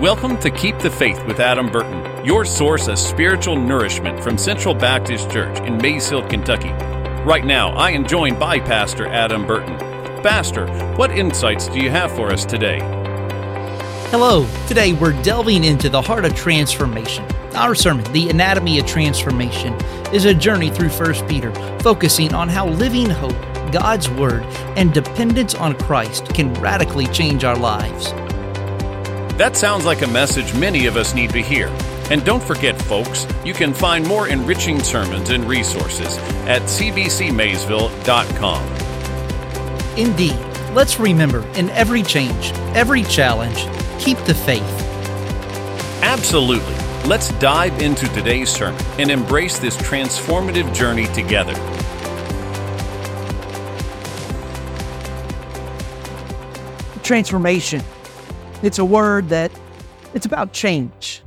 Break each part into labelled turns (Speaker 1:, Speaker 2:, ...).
Speaker 1: Welcome to Keep the Faith with Adam Burton, your source of spiritual nourishment from Central Baptist Church in Maysville, Kentucky. Right now, I am joined by Pastor Adam Burton. Pastor, what insights do you have for us today?
Speaker 2: Hello. Today we're delving into the heart of transformation. Our sermon, The Anatomy of Transformation, is a journey through 1 Peter, focusing on how living hope, God's Word, and dependence on Christ can radically change our lives.
Speaker 1: That sounds like a message many of us need to hear. And don't forget, folks, you can find more enriching sermons and resources at cbcmaysville.com.
Speaker 2: Indeed, let's remember in every change, every challenge, keep the faith.
Speaker 1: Absolutely. Let's dive into today's sermon and embrace this transformative journey together.
Speaker 3: Transformation. It's a word that it's about change,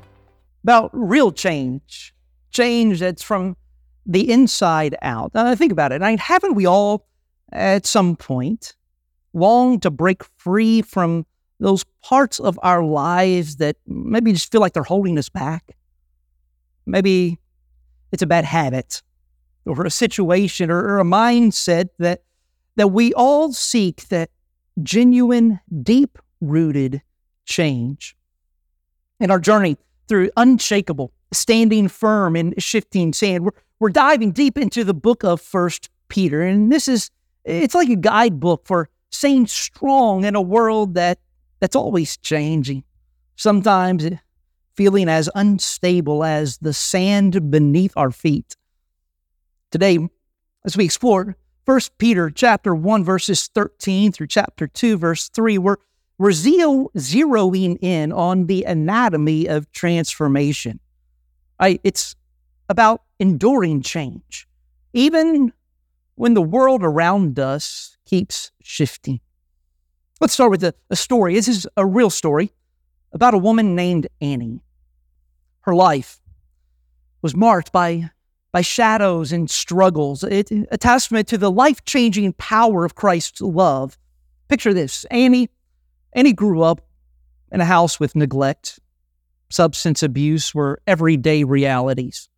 Speaker 3: about real change, change that's from the inside out. Now, think about it. I mean, haven't we all, at some point, longed to break free from those parts of our lives that maybe just feel like they're holding us back? Maybe it's a bad habit or a situation or, or a mindset that that we all seek that genuine, deep rooted change. In our journey through unshakable, standing firm in shifting sand, we're, we're diving deep into the book of First Peter. And this is, it's like a guidebook for staying strong in a world that, that's always changing. Sometimes feeling as unstable as the sand beneath our feet. Today, as we explore 1 Peter chapter 1 verses 13 through chapter 2 verse 3, we're we're zero, zeroing in on the anatomy of transformation. I, it's about enduring change, even when the world around us keeps shifting. Let's start with a, a story. This is a real story about a woman named Annie. Her life was marked by, by shadows and struggles, it, a testament to the life changing power of Christ's love. Picture this Annie Annie grew up in a house with neglect. Substance abuse were everyday realities.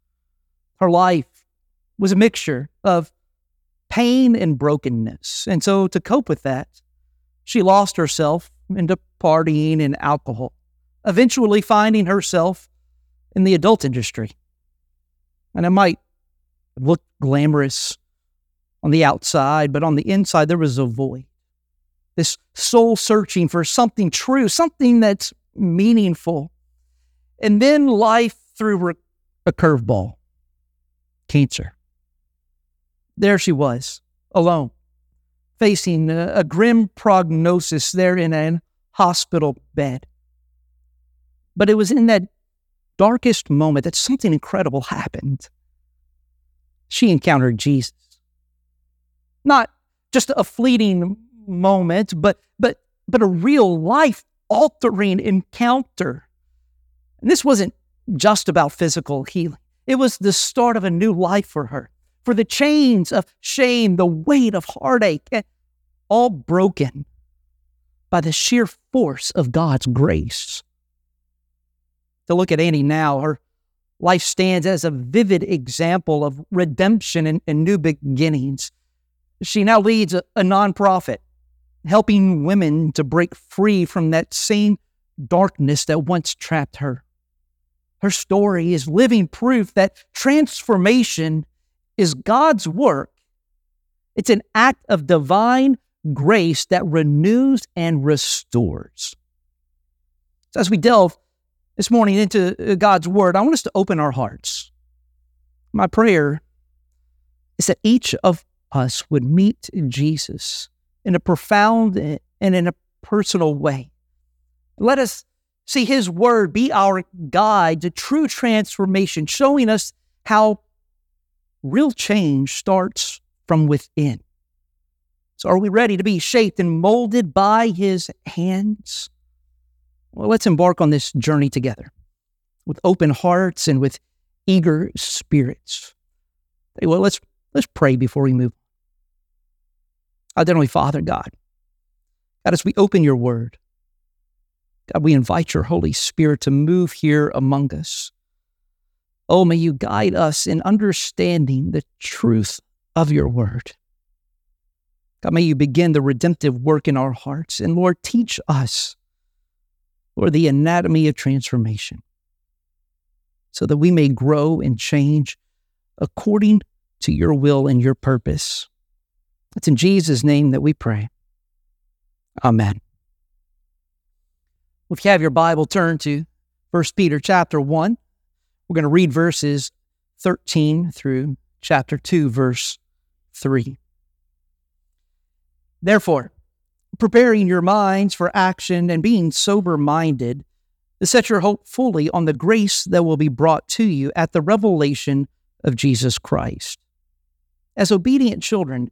Speaker 3: Her life was a mixture of pain and brokenness. And so, to cope with that, she lost herself into partying and alcohol, eventually finding herself in the adult industry. And it might look glamorous on the outside, but on the inside, there was a void this soul searching for something true, something that's meaningful. And then life threw a curveball cancer. There she was, alone, facing a, a grim prognosis there in an hospital bed. But it was in that darkest moment that something incredible happened. She encountered Jesus. Not just a fleeting moment, but but but a real life altering encounter. And this wasn't just about physical healing. It was the start of a new life for her. For the chains of shame, the weight of heartache, all broken by the sheer force of God's grace. To look at Annie now, her life stands as a vivid example of redemption and, and new beginnings. She now leads a, a nonprofit helping women to break free from that same darkness that once trapped her. Her story is living proof that transformation is God's work. It's an act of divine grace that renews and restores. So, as we delve this morning into uh, God's Word, I want us to open our hearts. My prayer is that each of us would meet Jesus in a profound eh, and in a personal way. Let us see His Word be our guide to true transformation, showing us how real change starts from within. So, are we ready to be shaped and molded by His hands? Well, let's embark on this journey together with open hearts and with eager spirits. Well, let's, let's pray before we move Our Heavenly Father, God, God, as we open your word, God, we invite your Holy Spirit to move here among us. Oh, may you guide us in understanding the truth of your word. God, may you begin the redemptive work in our hearts. And Lord, teach us, Lord, the anatomy of transformation so that we may grow and change according to your will and your purpose. It's in Jesus' name that we pray. Amen. If you have your Bible, turn to 1 Peter chapter 1. We're going to read verses 13 through chapter 2, verse 3. Therefore, preparing your minds for action and being sober minded, set your hope fully on the grace that will be brought to you at the revelation of Jesus Christ. As obedient children,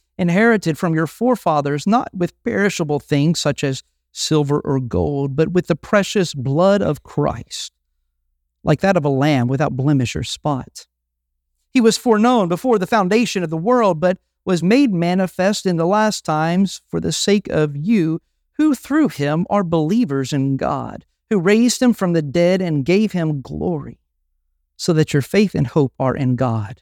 Speaker 3: inherited from your forefathers, not with perishable things such as silver or gold, but with the precious blood of Christ, like that of a lamb without blemish or spot. He was foreknown before the foundation of the world, but was made manifest in the last times for the sake of you, who through him are believers in God, who raised him from the dead and gave him glory, so that your faith and hope are in God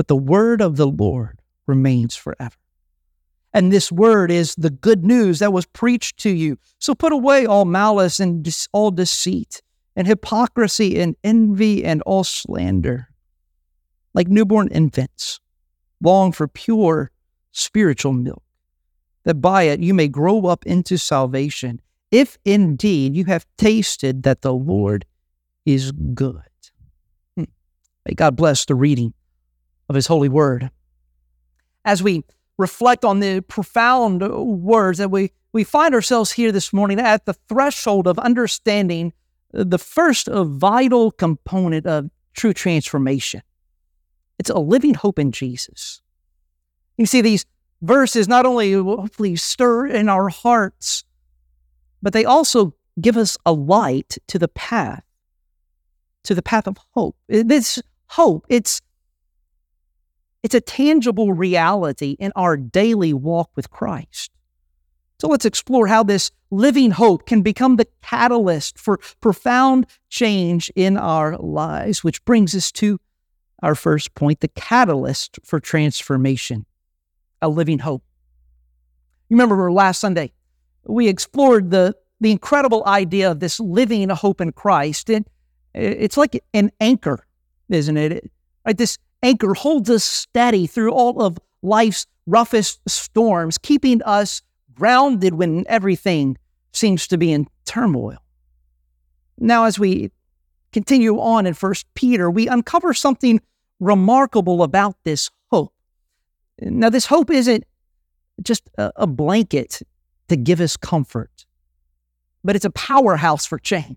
Speaker 3: but the word of the Lord remains forever. And this word is the good news that was preached to you. So put away all malice and all deceit and hypocrisy and envy and all slander. Like newborn infants, long for pure spiritual milk, that by it you may grow up into salvation, if indeed you have tasted that the Lord is good. Hmm. May God bless the reading of His holy word. As we reflect on the profound words that we, we find ourselves here this morning at the threshold of understanding the first vital component of true transformation. It's a living hope in Jesus. You see, these verses not only hopefully stir in our hearts, but they also give us a light to the path, to the path of hope. This hope, it's it's a tangible reality in our daily walk with Christ. So let's explore how this living hope can become the catalyst for profound change in our lives, which brings us to our first point the catalyst for transformation, a living hope. You remember last Sunday, we explored the, the incredible idea of this living hope in Christ. And it's like an anchor, isn't it? Right? This anchor holds us steady through all of life's roughest storms, keeping us grounded when everything seems to be in turmoil. Now, as we continue on in First Peter, we uncover something remarkable about this hope. Now, this hope isn't just a, blanket to give us comfort, but it's a powerhouse for change.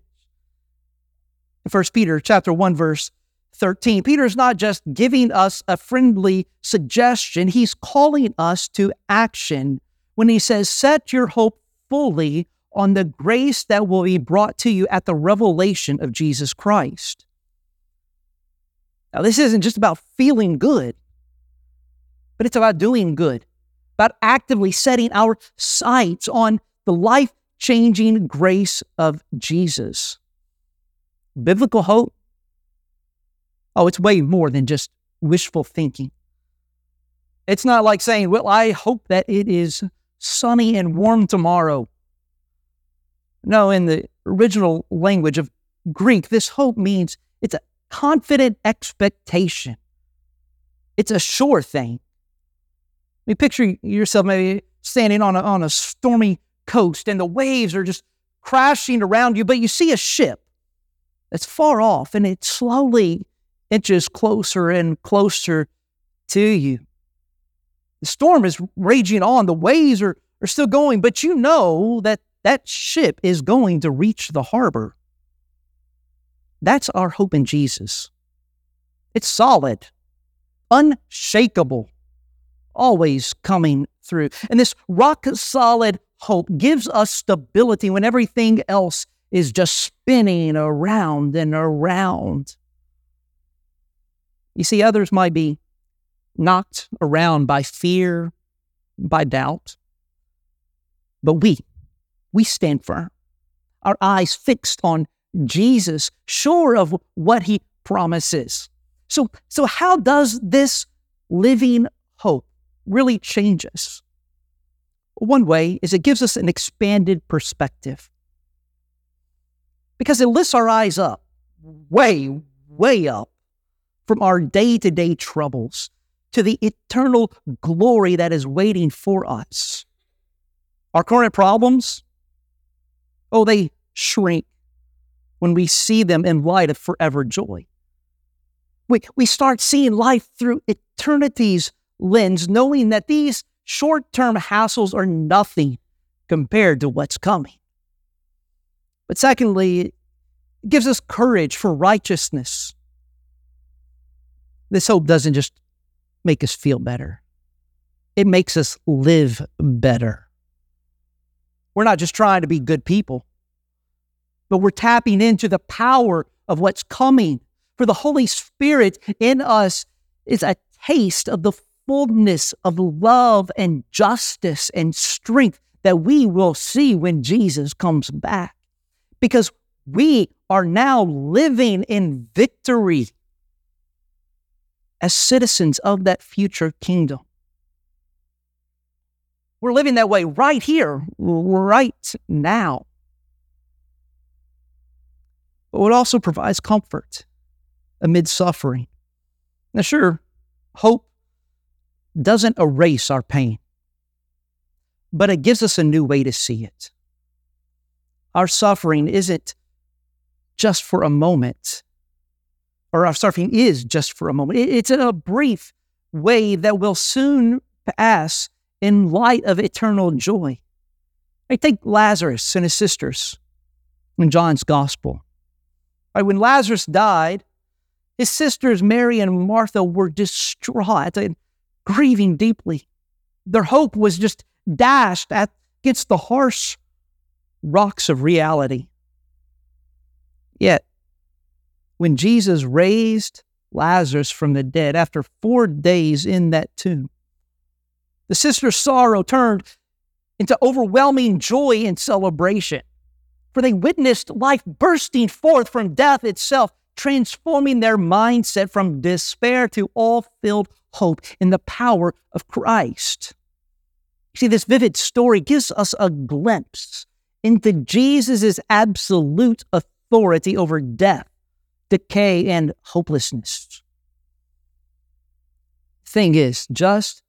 Speaker 3: In First Peter chapter 1, verse 13. Peter's not just giving us a friendly suggestion, he's calling us to action when he says, Set your hope fully on the grace that will be brought to you at the revelation of Jesus Christ. Now, this isn't just about feeling good, but it's about doing good, about actively setting our sights on the life changing grace of Jesus. Biblical hope Oh, it's way more than just wishful thinking. It's not like saying, Well, I hope that it is sunny and warm tomorrow. No, in the original language of Greek, this hope means it's a confident expectation. It's a sure thing. I mean, picture yourself maybe standing on a, on a stormy coast and the waves are just crashing around you, but you see a ship that's far off and it slowly inches closer and closer to you. The storm is raging on, the waves are, are still going, but you know that that ship is going to reach the harbor. That's our hope in Jesus. It's solid, unshakable, always coming through. And this rock solid hope gives us stability when everything else is just spinning around and around. You see, others might be knocked around by fear, by doubt. But we, we stand firm, our eyes fixed on Jesus, sure of what he promises. So, so how does this living hope really change us? One way is it gives us an expanded perspective because it lifts our eyes up, way, way up from our day to day troubles to the eternal glory that is waiting for us. Our current problems, oh, they shrink when we see them in light of forever joy. We, we start seeing life through eternity's lens, knowing that these short term hassles are nothing compared to what's coming. But secondly, it gives us courage for righteousness. This hope doesn't just make us feel better, it makes us live better. We're not just trying to be good people, but we're tapping into the power of what's coming. For the Holy Spirit in us is a taste of the fullness of love and justice and strength that we will see when Jesus comes back. Because we are now living in victory as citizens of that future kingdom. We're living that way right here, right now. But it also provides comfort amid suffering. Now, sure, hope doesn't erase our pain, but it gives us a new way to see it. Our suffering isn't just for a moment, or our suffering is just for a moment. It's a brief wave that will soon pass in light of eternal joy. I take Lazarus and his sisters in John's gospel. Right, when Lazarus died, his sisters Mary and Martha were distraught and grieving deeply. Their hope was just dashed against the harsh rocks of reality. Yet, when Jesus raised Lazarus from the dead after four days in that tomb. The sister's sorrow turned into overwhelming joy and celebration, for they witnessed life bursting forth from death itself, transforming their mindset from despair to all filled hope in the power of Christ. See, this vivid story gives us a glimpse into Jesus' absolute authority over death decay, and hopelessness. Thing is, just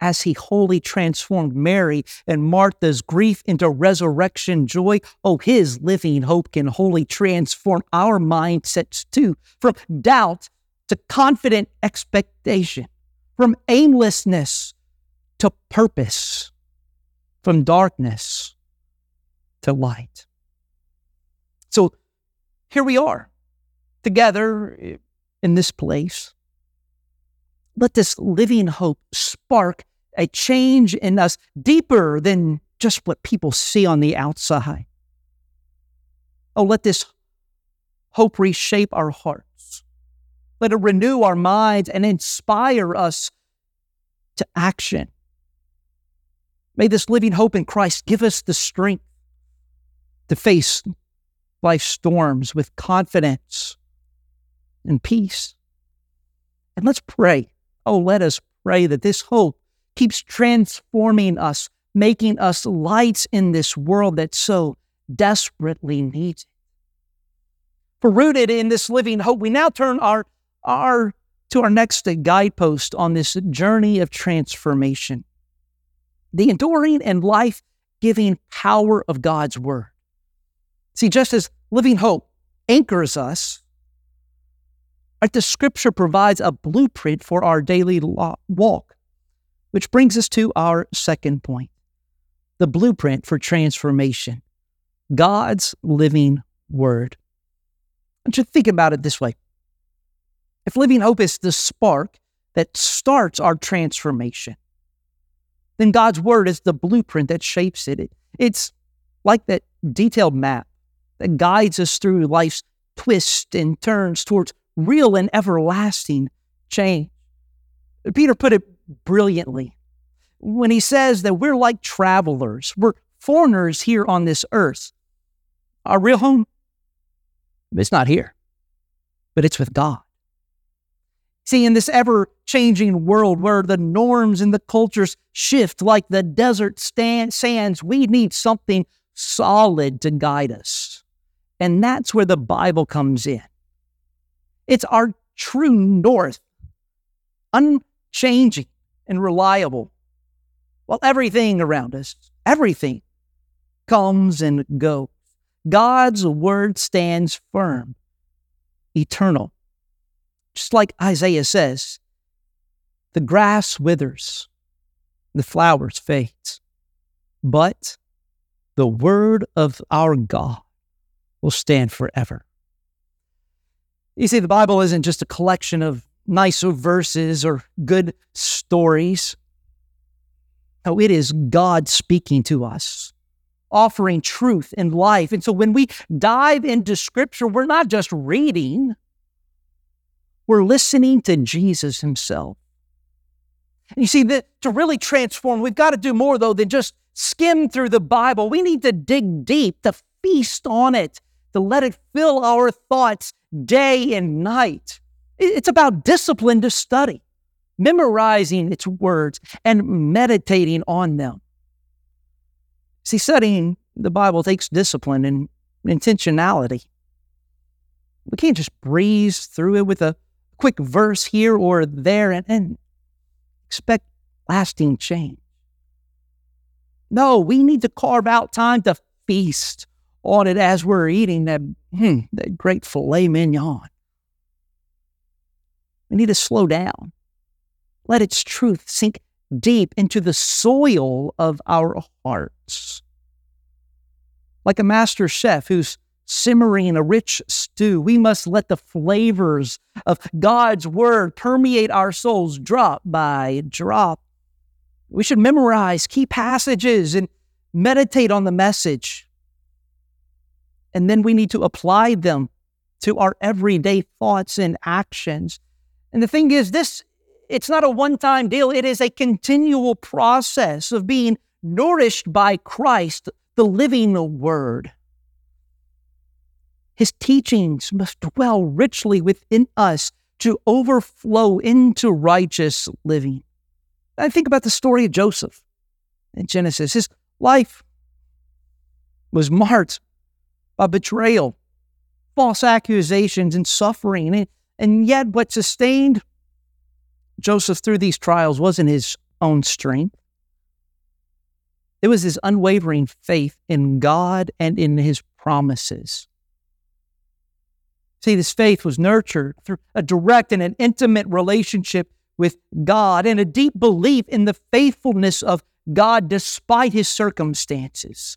Speaker 3: as he wholly transformed Mary and Martha's grief into resurrection joy, oh, his living hope can wholly transform our mindsets too, from doubt to confident expectation, from aimlessness to purpose, from darkness to light. So here we are together eh, in this place. Let this living hope spark a change in us deeper than just what people see on the outside. Oh, let this hope reshape our hearts. Let it renew our minds and inspire us to action. May this living hope in Christ give us the strength to face life's storms with confidence and peace. And let's pray. Oh, let us pray that this hope keeps transforming us, making us lights in this world that so desperately needs it. We're rooted in this living hope. We now turn our, our to our next guidepost on this journey of transformation. The enduring and life giving power of God's word. See, just as living hope anchors us, like the scripture provides a blueprint for our daily walk, which brings us to our second point the blueprint for transformation God's living word. I want you to think about it this way. If living hope is the spark that starts our transformation, then God's word is the blueprint that shapes it. It's like that detailed map that guides us through life's twists and turns towards real and everlasting change. Peter put it brilliantly when he says that we're like travelers, we're foreigners here on this earth. Our real home, it's not here, but it's with God. See, in this ever changing world where the norms and the cultures shift like the desert stand, sands, we need something solid to guide us. And that's where the Bible comes in. It's our true north, unchanging and reliable. While everything around us, everything comes and goes, God's word stands firm, eternal just like Isaiah says, the grass withers, the flowers fades, but the word of our God will stand forever. You see, the Bible isn't just a collection of nice verses or good stories. No, it is God speaking to us, offering truth and life. And so when we dive into Scripture, we're not just reading, we're listening to Jesus himself. And you see, that to really transform, we've got to do more, though, than just skim through the Bible. We need to dig deep, to feast on it, to let it fill our thoughts day and night. It's about discipline to study, memorizing its words, and meditating on them. See, studying the Bible takes discipline and intentionality. We can't just breeze through it with a quick verse here or there and, and expect lasting change. No, we need to carve out time to feast on it as we're eating that, hmm, that great filet mignon. We need to slow down. Let its truth sink deep into the soil of our hearts. Like a master chef who's simmering a rich stew. We must let the flavors of God's word permeate our souls drop by drop. We should memorize key passages and meditate on the message. And then we need to apply them to our everyday thoughts and actions. And the thing is, this it's not a one-time deal. It is a continual process of being nourished by Christ, the living word. His teachings must dwell richly within us to overflow into righteous living. I think about the story of Joseph in Genesis. His life was marked by betrayal, false accusations, and suffering. And, and yet, what sustained Joseph through these trials wasn't his own strength, it was his unwavering faith in God and in his promises. See, this faith was nurtured through a direct and an intimate relationship with God and a deep belief in the faithfulness of God despite his circumstances.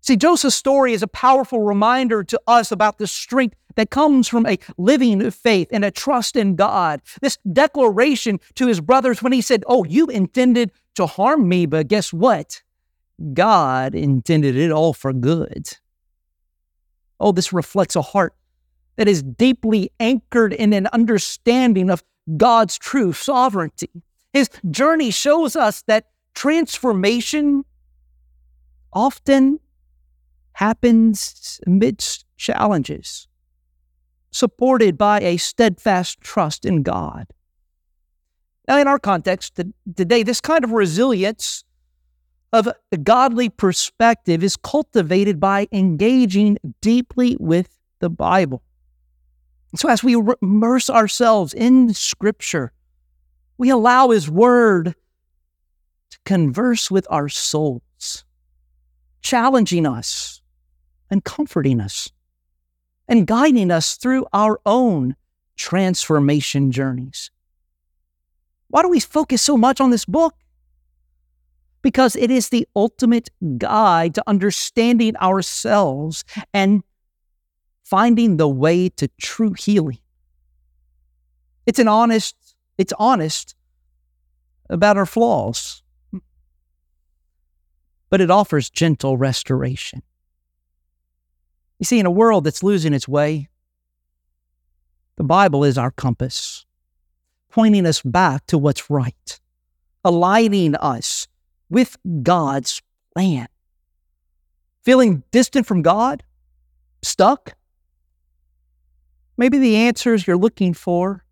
Speaker 3: See, Joseph's story is a powerful reminder to us about the strength that comes from a living faith and a trust in God. This declaration to his brothers when he said, Oh, you intended to harm me, but guess what? God intended it all for good. Oh, this reflects a heart that is deeply anchored in an understanding of God's true sovereignty. His journey shows us that transformation often happens amidst challenges, supported by a steadfast trust in God. Now, in our context today, this kind of resilience of a godly perspective is cultivated by engaging deeply with the Bible. So, as we immerse ourselves in Scripture, we allow His Word to converse with our souls, challenging us and comforting us and guiding us through our own transformation journeys. Why do we focus so much on this book? Because it is the ultimate guide to understanding ourselves and finding the way to true healing. It's an honest, it's honest about our flaws, but it offers gentle restoration. You see, in a world that's losing its way, the Bible is our compass, pointing us back to what's right, aligning us with God's plan. Feeling distant from God? Stuck? Maybe the answers you're looking for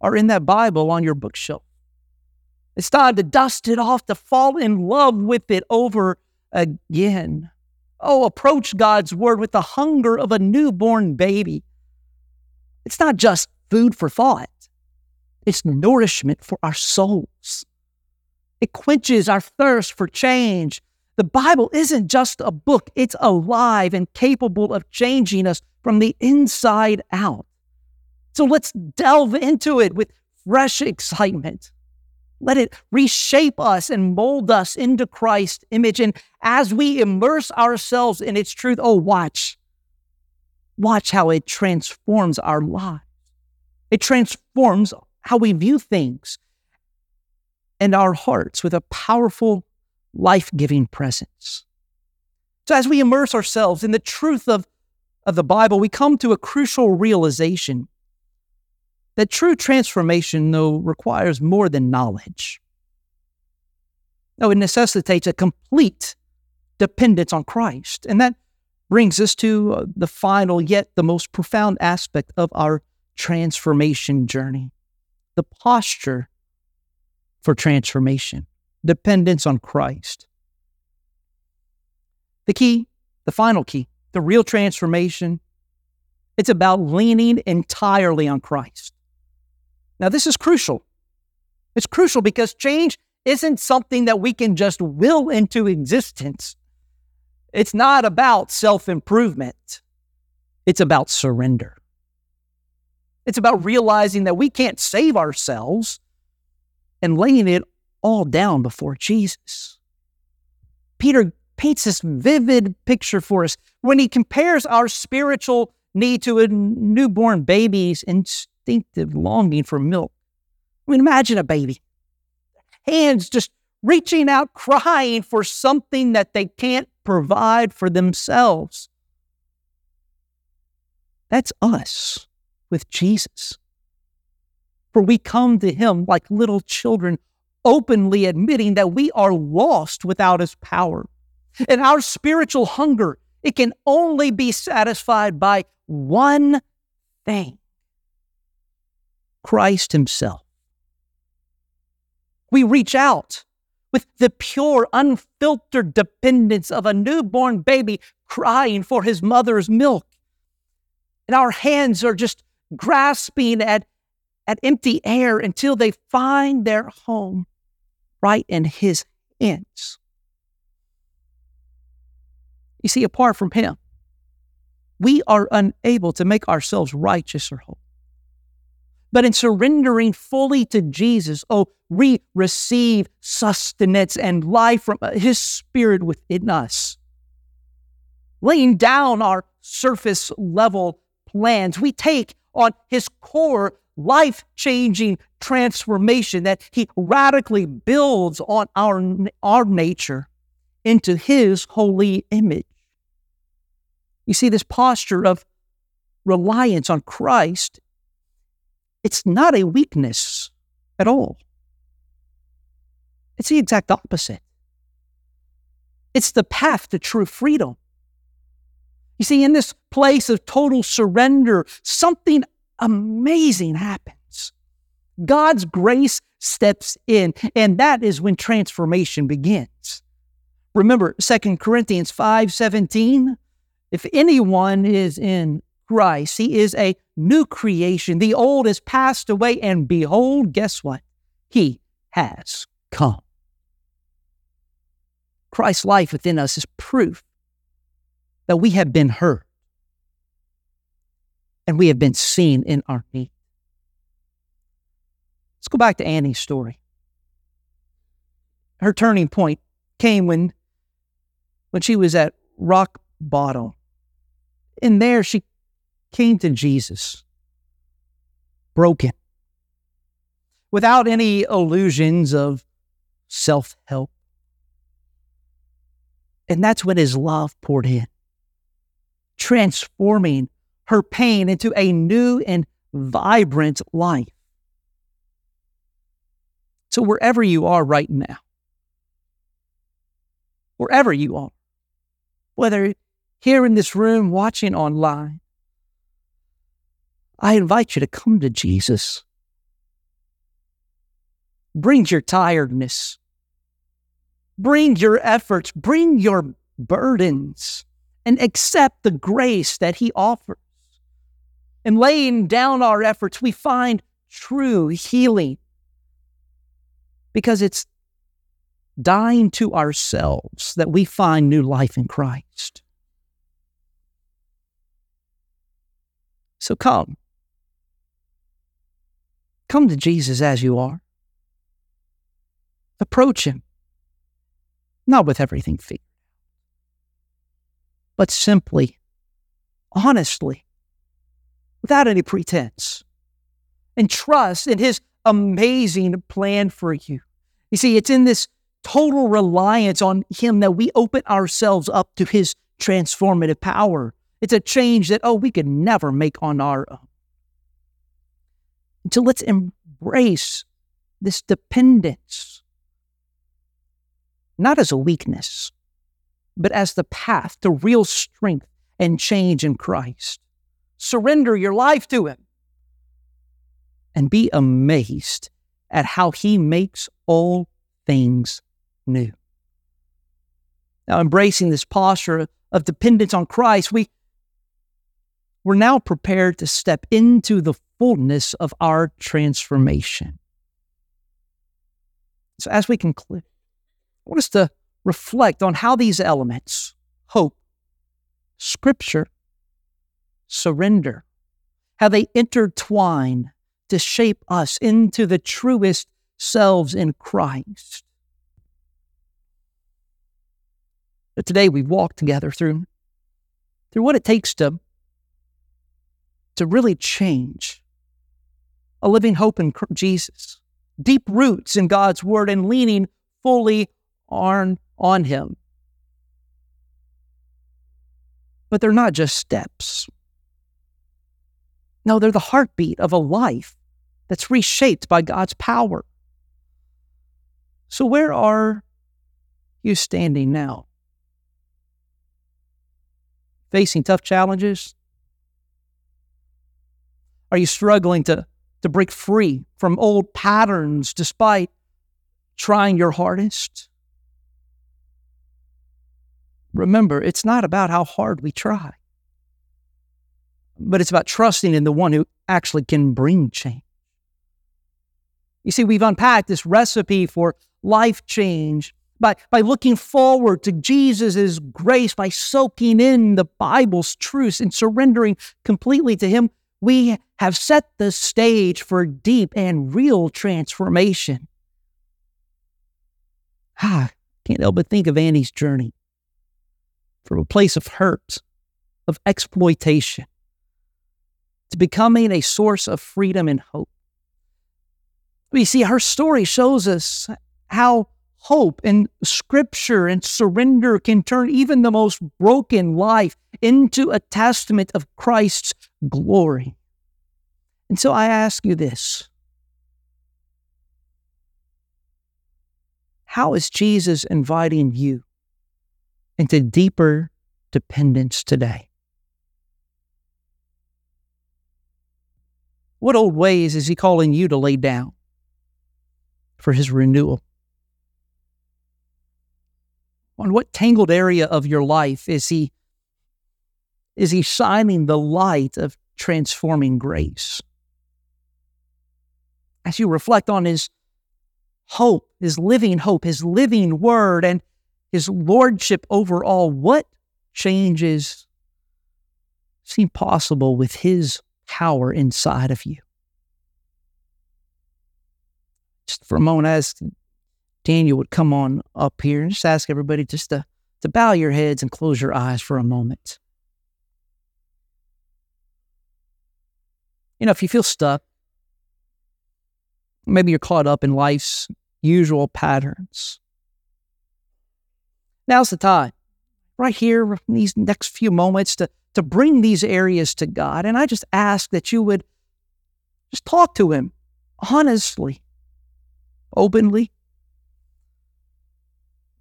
Speaker 3: are in that Bible on your bookshelf. It's time to dust it off, to fall in love with it over again. Oh, approach God's word with the hunger of a newborn baby. It's not just food for thought, it's nourishment for our souls. It quenches our thirst for change. The Bible isn't just a book, it's alive and capable of changing us from the inside out. So let's delve into it with fresh excitement. Let it reshape us and mold us into Christ's image. And as we immerse ourselves in its truth, oh, watch. Watch how it transforms our lives. It transforms how we view things and our hearts with a powerful, life giving presence. So, as we immerse ourselves in the truth of, of the Bible, we come to a crucial realization that true transformation, though, requires more than knowledge. No, it necessitates a complete dependence on Christ. And that brings us to uh, the final, yet the most profound aspect of our transformation journey the posture for transformation, dependence on Christ. The key, the final key, the real transformation, it's about leaning entirely on Christ. Now, this is crucial. It's crucial because change isn't something that we can just will into existence. It's not about self improvement, it's about surrender. It's about realizing that we can't save ourselves and laying it all down before Jesus. Peter paints this vivid picture for us when he compares our spiritual need to a newborn baby's instinctive longing for milk. I mean, imagine a baby, hands just reaching out, crying for something that they can't provide for themselves. That's us with Jesus. For we come to Him like little children, openly admitting that we are lost without His power. And our spiritual hunger, it can only be satisfied by one thing Christ Himself. We reach out with the pure, unfiltered dependence of a newborn baby crying for his mother's milk. And our hands are just grasping at, at empty air until they find their home right in his hands. You see, apart from him, we are unable to make ourselves righteous or holy. But in surrendering fully to Jesus, oh, we receive sustenance and life from uh, His Spirit within us. Laying down our surface level plans, we take on His core life changing transformation that He radically builds on our, our nature into His holy image. You see, this posture of reliance on Christ, it's not a weakness at all. It's the exact opposite. It's the path to true freedom. You see, in this place of total surrender, something amazing happens. God's grace steps in, and that is when transformation begins. Remember 2 Corinthians 5 17? If anyone is in Christ, he is a new creation. The old has passed away, and behold, guess what? He has come. Christ's life within us is proof that we have been heard and we have been seen in our need. Let's go back to Annie's story. Her turning point came when, when she was at rock bottom. And there she came to Jesus, broken, without any illusions of self help. And that's when his love poured in, transforming her pain into a new and vibrant life. So, wherever you are right now, wherever you are, whether here in this room, watching online, I invite you to come to Jesus. Bring your tiredness, bring your efforts, bring your burdens, and accept the grace that He offers. In laying down our efforts, we find true healing because it's dying to ourselves that we find new life in Christ. So come. Come to Jesus as you are. Approach Him, not with everything figured but simply, honestly, without any pretense, and trust in His amazing plan for you. You see, it's in this total reliance on Him that we open ourselves up to His transformative power. It's a change that, oh, we could never make on our own. So let's embrace this dependence, not as a weakness, but as the path to real strength and change in Christ. Surrender your life to Him and be amazed at how He makes all things new. Now, embracing this posture of dependence on Christ, we, we're now prepared to step into the fullness of our transformation. So, as we conclude, I want us to reflect on how these elements hope, scripture, surrender how they intertwine to shape us into the truest selves in Christ. But today we walk together through, through what it takes to, to really change a living hope in Jesus, deep roots in God's word, and leaning fully on, on Him. But they're not just steps. No, they're the heartbeat of a life that's reshaped by God's power. So, where are you standing now? Facing tough challenges? Are you struggling to, to break free from old patterns despite trying your hardest? Remember, it's not about how hard we try, but it's about trusting in the one who actually can bring change. You see, we've unpacked this recipe for life change by, by looking forward to Jesus' grace, by soaking in the Bible's truths and surrendering completely to Him. We have set the stage for deep and real transformation. Ah, can't help but think of Annie's journey from a place of hurt, of exploitation, to becoming a source of freedom and hope. We see her story shows us how hope and scripture and surrender can turn even the most broken life into a testament of Christ's glory. And so I ask you this How is Jesus inviting you into deeper dependence today? What old ways is he calling you to lay down for his renewal? On what tangled area of your life is he is he shining the light of transforming grace? As you reflect on his hope, his living hope, his living word, and his lordship over all, what changes seem possible with his power inside of you? Just for a moment, as Daniel would come on up here and just ask everybody just to, to bow your heads and close your eyes for a moment. You know, if you feel stuck, maybe you're caught up in life's usual patterns. Now's the time, right here, in these next few moments, to, to bring these areas to God. And I just ask that you would just talk to Him honestly, openly.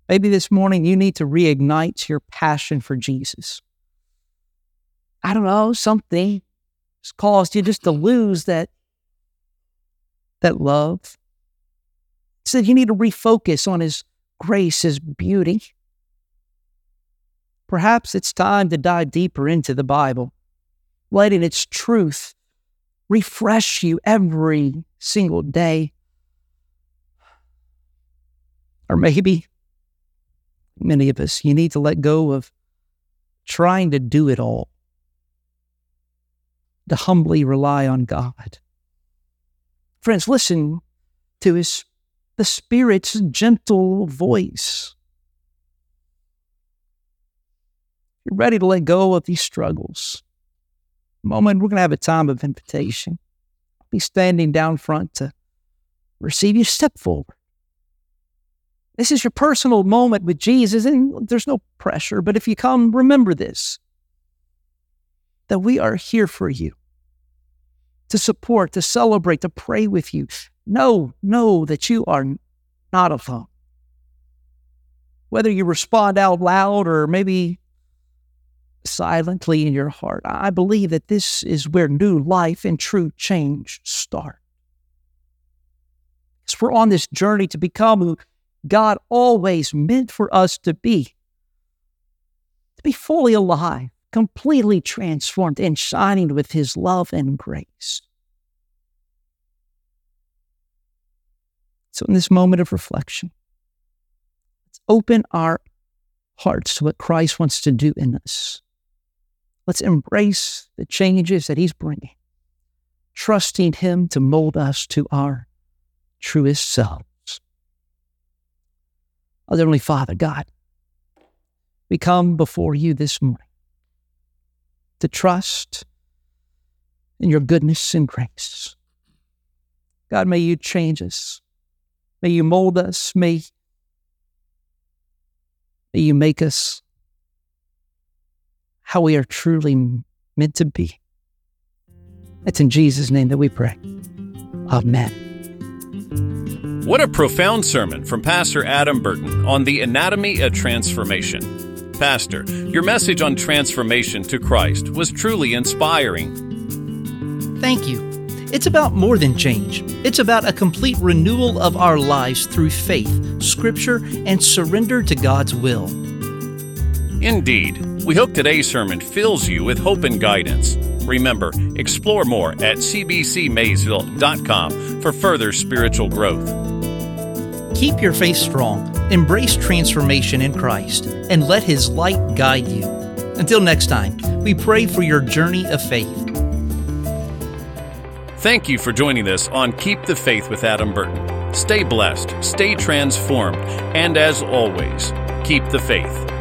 Speaker 3: Maybe this morning you need to reignite your passion for Jesus. I don't know, something has caused you just to lose that, that love. Said you need to refocus on His grace, His beauty. Perhaps it's time to dive deeper into the Bible, letting its truth refresh you every single day. Or maybe many of us, you need to let go of trying to do it all, to humbly rely on God. Friends, listen to his the Spirit's gentle voice. You're ready to let go of these struggles. Moment, we're going to have a time of invitation. I'll be standing down front to receive you. Step forward. This is your personal moment with Jesus, and there's no pressure. But if you come, remember this that we are here for you to support, to celebrate, to pray with you. Know, know that you are not alone. Whether you respond out loud or maybe silently in your heart, I believe that this is where new life and true change start. Because we're on this journey to become who God always meant for us to be. To be fully alive, completely transformed, and shining with His love and grace. So, in this moment of reflection, let's open our hearts to what Christ wants to do in us. Let's embrace the changes that He's bringing, trusting Him to mold us to our truest selves. Oh, Heavenly Father, God, we come before you this morning to trust in your goodness and grace. God, may you change us. May you mold us. May, may you make us how we are truly meant to be. It's in Jesus' name that we pray. Amen.
Speaker 1: What a profound sermon from Pastor Adam Burton on the anatomy of transformation. Pastor, your message on transformation to Christ was truly inspiring.
Speaker 2: Thank you. It's about more than change. It's about a complete renewal of our lives through faith, scripture, and surrender to God's will.
Speaker 1: Indeed. We hope today's sermon fills you with hope and guidance. Remember, explore more at cbcmaysville.com for further spiritual growth.
Speaker 2: Keep your faith strong, embrace transformation in Christ, and let His light guide you. Until next time, we pray for your journey of faith.
Speaker 1: Thank you for joining us on Keep the Faith with Adam Burton. Stay blessed, stay transformed, and as always, keep the faith.